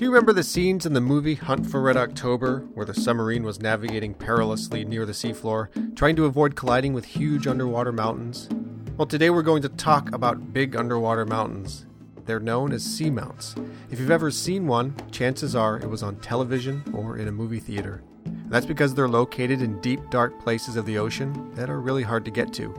Do you remember the scenes in the movie Hunt for Red October, where the submarine was navigating perilously near the seafloor, trying to avoid colliding with huge underwater mountains? Well, today we're going to talk about big underwater mountains. They're known as seamounts. If you've ever seen one, chances are it was on television or in a movie theater. And that's because they're located in deep, dark places of the ocean that are really hard to get to.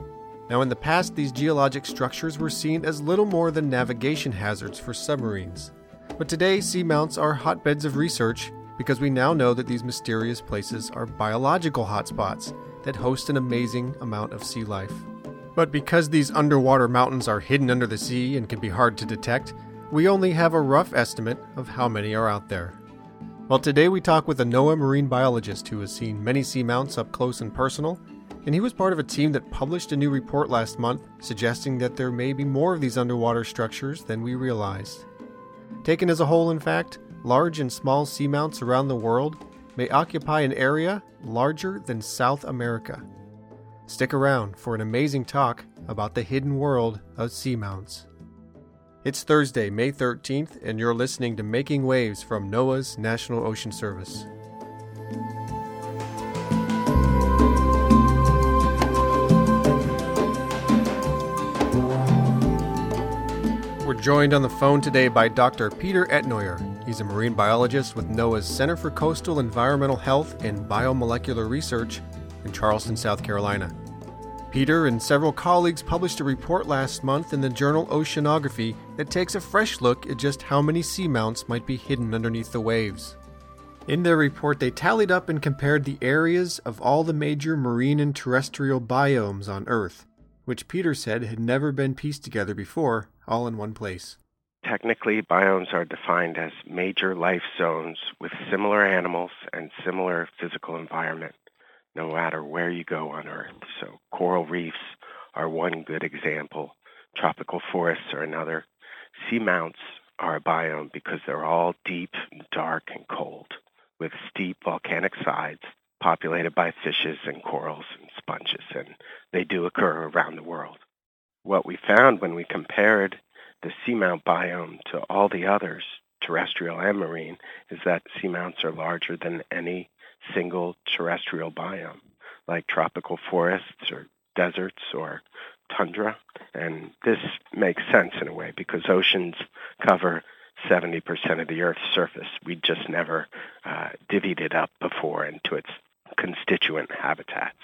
Now, in the past, these geologic structures were seen as little more than navigation hazards for submarines. But today, seamounts are hotbeds of research because we now know that these mysterious places are biological hotspots that host an amazing amount of sea life. But because these underwater mountains are hidden under the sea and can be hard to detect, we only have a rough estimate of how many are out there. Well, today we talk with a NOAA marine biologist who has seen many seamounts up close and personal, and he was part of a team that published a new report last month suggesting that there may be more of these underwater structures than we realized. Taken as a whole, in fact, large and small seamounts around the world may occupy an area larger than South America. Stick around for an amazing talk about the hidden world of seamounts. It's Thursday, May 13th, and you're listening to Making Waves from NOAA's National Ocean Service. We're joined on the phone today by Dr. Peter Etnoyer. He's a marine biologist with NOAA's Center for Coastal Environmental Health and Biomolecular Research in Charleston, South Carolina. Peter and several colleagues published a report last month in the journal Oceanography that takes a fresh look at just how many seamounts might be hidden underneath the waves. In their report, they tallied up and compared the areas of all the major marine and terrestrial biomes on Earth, which Peter said had never been pieced together before all in one place. Technically, biomes are defined as major life zones with similar animals and similar physical environment, no matter where you go on Earth. So coral reefs are one good example. Tropical forests are another. Seamounts are a biome because they're all deep, dark, and cold, with steep volcanic sides populated by fishes and corals and sponges, and they do occur around the world. What we found when we compared the seamount biome to all the others, terrestrial and marine, is that seamounts are larger than any single terrestrial biome, like tropical forests or deserts or tundra. And this makes sense in a way because oceans cover 70% of the Earth's surface. We just never uh, divvied it up before into its constituent habitats.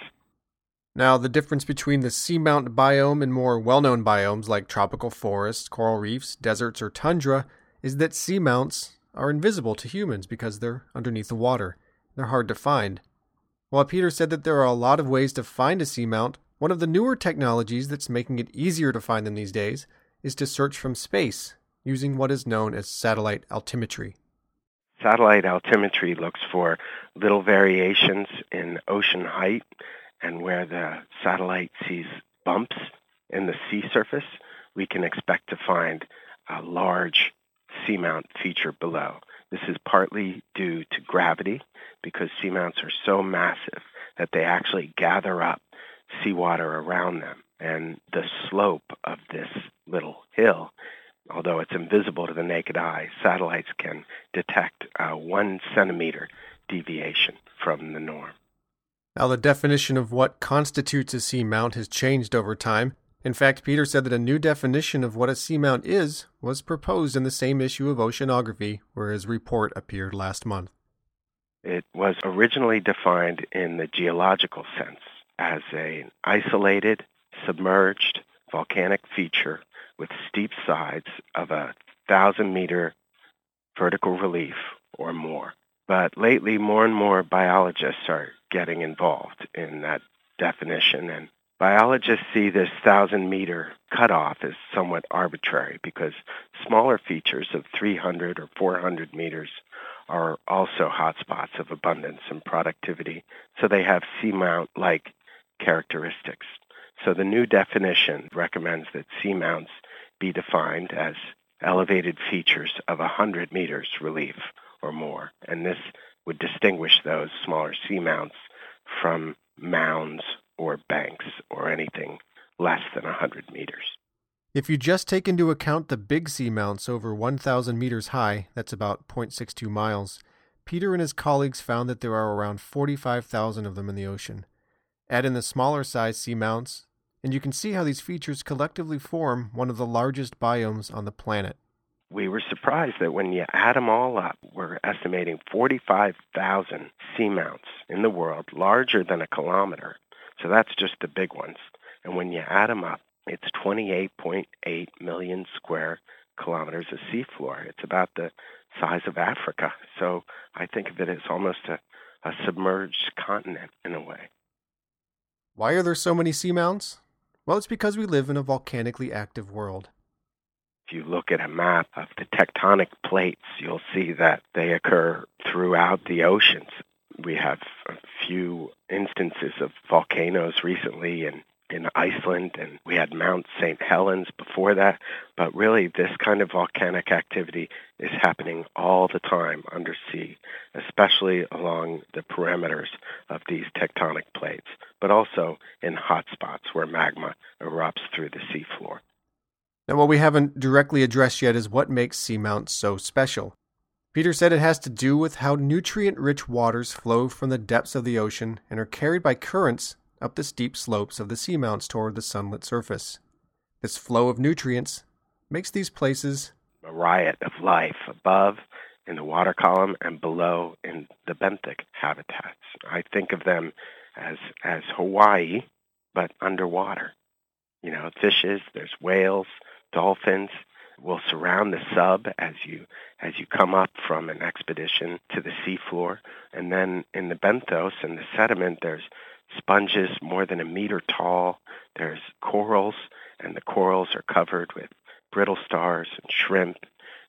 Now, the difference between the seamount biome and more well known biomes like tropical forests, coral reefs, deserts, or tundra is that seamounts are invisible to humans because they're underneath the water. They're hard to find. While Peter said that there are a lot of ways to find a seamount, one of the newer technologies that's making it easier to find them these days is to search from space using what is known as satellite altimetry. Satellite altimetry looks for little variations in ocean height and where the satellite sees bumps in the sea surface, we can expect to find a large seamount feature below. This is partly due to gravity because seamounts are so massive that they actually gather up seawater around them. And the slope of this little hill, although it's invisible to the naked eye, satellites can detect a one centimeter deviation from the norm. Now, the definition of what constitutes a seamount has changed over time. In fact, Peter said that a new definition of what a seamount is was proposed in the same issue of Oceanography, where his report appeared last month. It was originally defined in the geological sense as an isolated, submerged volcanic feature with steep sides of a thousand meter vertical relief or more. But lately, more and more biologists are getting involved in that definition. And biologists see this thousand meter cutoff as somewhat arbitrary because smaller features of 300 or 400 meters are also hotspots of abundance and productivity. So they have seamount-like characteristics. So the new definition recommends that seamounts be defined as elevated features of 100 meters relief or more. And this would distinguish those smaller seamounts from mounds or banks or anything less than 100 meters. If you just take into account the big seamounts over 1,000 meters high, that's about 0.62 miles, Peter and his colleagues found that there are around 45,000 of them in the ocean. Add in the smaller size seamounts, and you can see how these features collectively form one of the largest biomes on the planet. We were surprised that when you add them all up, we're estimating 45,000 seamounts in the world, larger than a kilometer. So that's just the big ones. And when you add them up, it's 28.8 million square kilometers of seafloor. It's about the size of Africa. So I think of it as almost a, a submerged continent in a way. Why are there so many seamounts? Well, it's because we live in a volcanically active world. If you look at a map of the tectonic plates, you'll see that they occur throughout the oceans. We have a few instances of volcanoes recently in in Iceland, and we had Mount St. Helens before that. But really, this kind of volcanic activity is happening all the time undersea, especially along the perimeters of these tectonic plates, but also in hot spots where magma erupts through the seafloor. Now, what we haven't directly addressed yet is what makes seamounts so special. Peter said it has to do with how nutrient rich waters flow from the depths of the ocean and are carried by currents up the steep slopes of the seamounts toward the sunlit surface. This flow of nutrients makes these places a riot of life above in the water column and below in the benthic habitats. I think of them as as Hawaii, but underwater. You know, fishes, there's whales, dolphins will surround the sub as you as you come up from an expedition to the seafloor. And then in the benthos and the sediment there's sponges more than a meter tall. There's corals, and the corals are covered with brittle stars and shrimp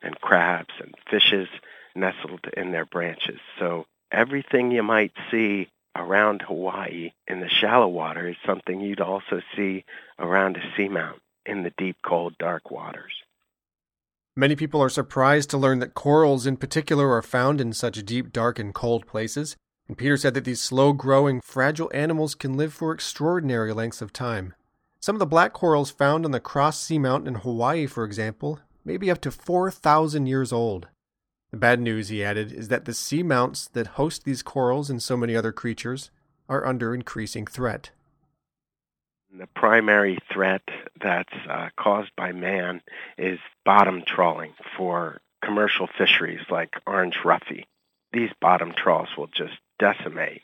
and crabs and fishes nestled in their branches. So everything you might see around Hawaii in the shallow water is something you'd also see around a seamount in the deep, cold, dark waters. Many people are surprised to learn that corals in particular are found in such deep, dark, and cold places. And Peter said that these slow growing, fragile animals can live for extraordinary lengths of time. Some of the black corals found on the Cross Seamount in Hawaii, for example, may be up to 4,000 years old. The bad news, he added, is that the seamounts that host these corals and so many other creatures are under increasing threat. The primary threat that's uh, caused by man is bottom trawling for commercial fisheries like orange roughy. These bottom trawls will just decimate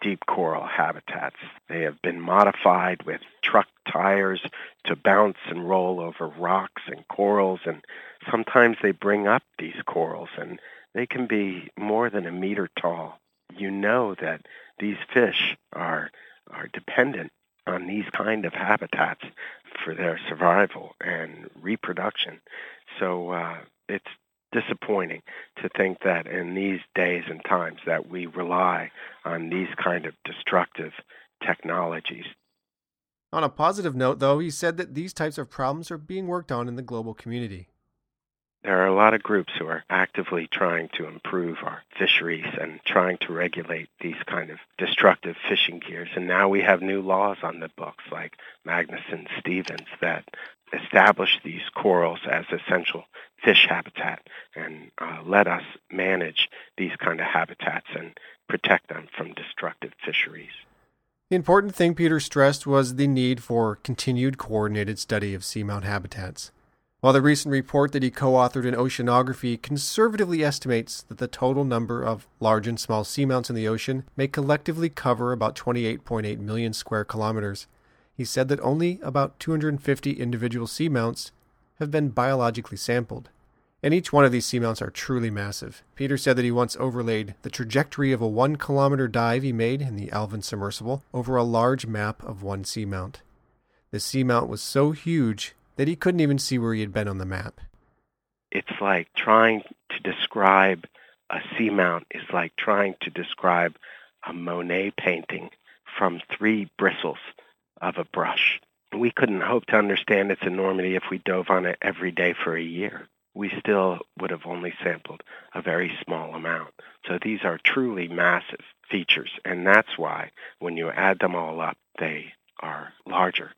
deep coral habitats. They have been modified with truck tires to bounce and roll over rocks and corals, and sometimes they bring up these corals, and they can be more than a meter tall. You know that these fish are are dependent on these kind of habitats for their survival and reproduction. So uh, it's disappointing to think that in these days and times that we rely on these kind of destructive technologies. On a positive note, though, he said that these types of problems are being worked on in the global community. There are a lot of groups who are actively trying to improve our fisheries and trying to regulate these kind of destructive fishing gears. And now we have new laws on the books like Magnuson Stevens that establish these corals as essential fish habitat and uh, let us manage these kind of habitats and protect them from destructive fisheries. The important thing Peter stressed was the need for continued coordinated study of seamount habitats. While the recent report that he co authored in Oceanography conservatively estimates that the total number of large and small seamounts in the ocean may collectively cover about 28.8 million square kilometers, he said that only about 250 individual seamounts have been biologically sampled. And each one of these seamounts are truly massive. Peter said that he once overlaid the trajectory of a one kilometer dive he made in the Alvin submersible over a large map of one seamount. The seamount was so huge that he couldn't even see where he had been on the map. It's like trying to describe a seamount is like trying to describe a Monet painting from three bristles of a brush. We couldn't hope to understand its enormity if we dove on it every day for a year. We still would have only sampled a very small amount. So these are truly massive features, and that's why when you add them all up, they are larger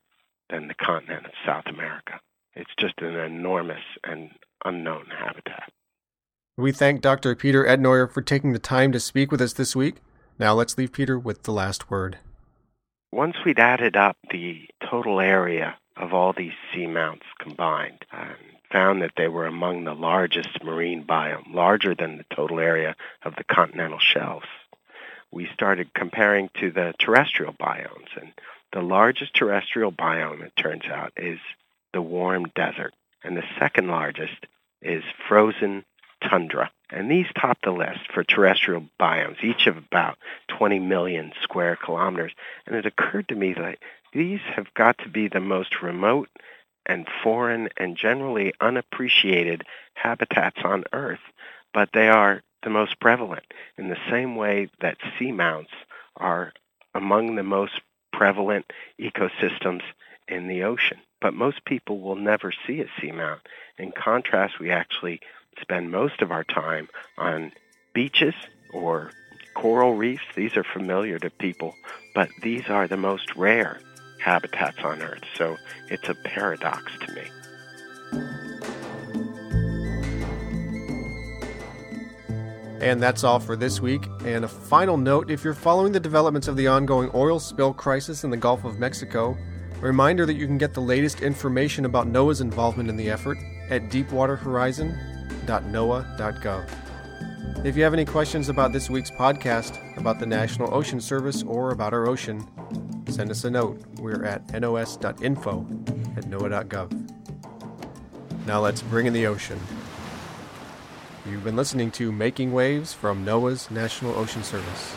than the continent of South America. It's just an enormous and unknown habitat. We thank Dr. Peter Etnoyer for taking the time to speak with us this week. Now let's leave Peter with the last word. Once we'd added up the total area of all these seamounts combined, and found that they were among the largest marine biome, larger than the total area of the continental shelves. We started comparing to the terrestrial biomes, and the largest terrestrial biome, it turns out, is the warm desert, and the second largest is frozen tundra. And these top the list for terrestrial biomes, each of about 20 million square kilometers. And it occurred to me that these have got to be the most remote and foreign and generally unappreciated habitats on Earth, but they are the most prevalent in the same way that seamounts are among the most prevalent ecosystems in the ocean. But most people will never see a seamount. In contrast, we actually spend most of our time on beaches or coral reefs. These are familiar to people, but these are the most rare habitats on Earth. So it's a paradox to me. And that's all for this week. And a final note if you're following the developments of the ongoing oil spill crisis in the Gulf of Mexico, a reminder that you can get the latest information about NOAA's involvement in the effort at deepwaterhorizon.noaa.gov. If you have any questions about this week's podcast, about the National Ocean Service, or about our ocean, send us a note. We're at nos.info at noaa.gov. Now let's bring in the ocean. You've been listening to Making Waves from NOAA's National Ocean Service.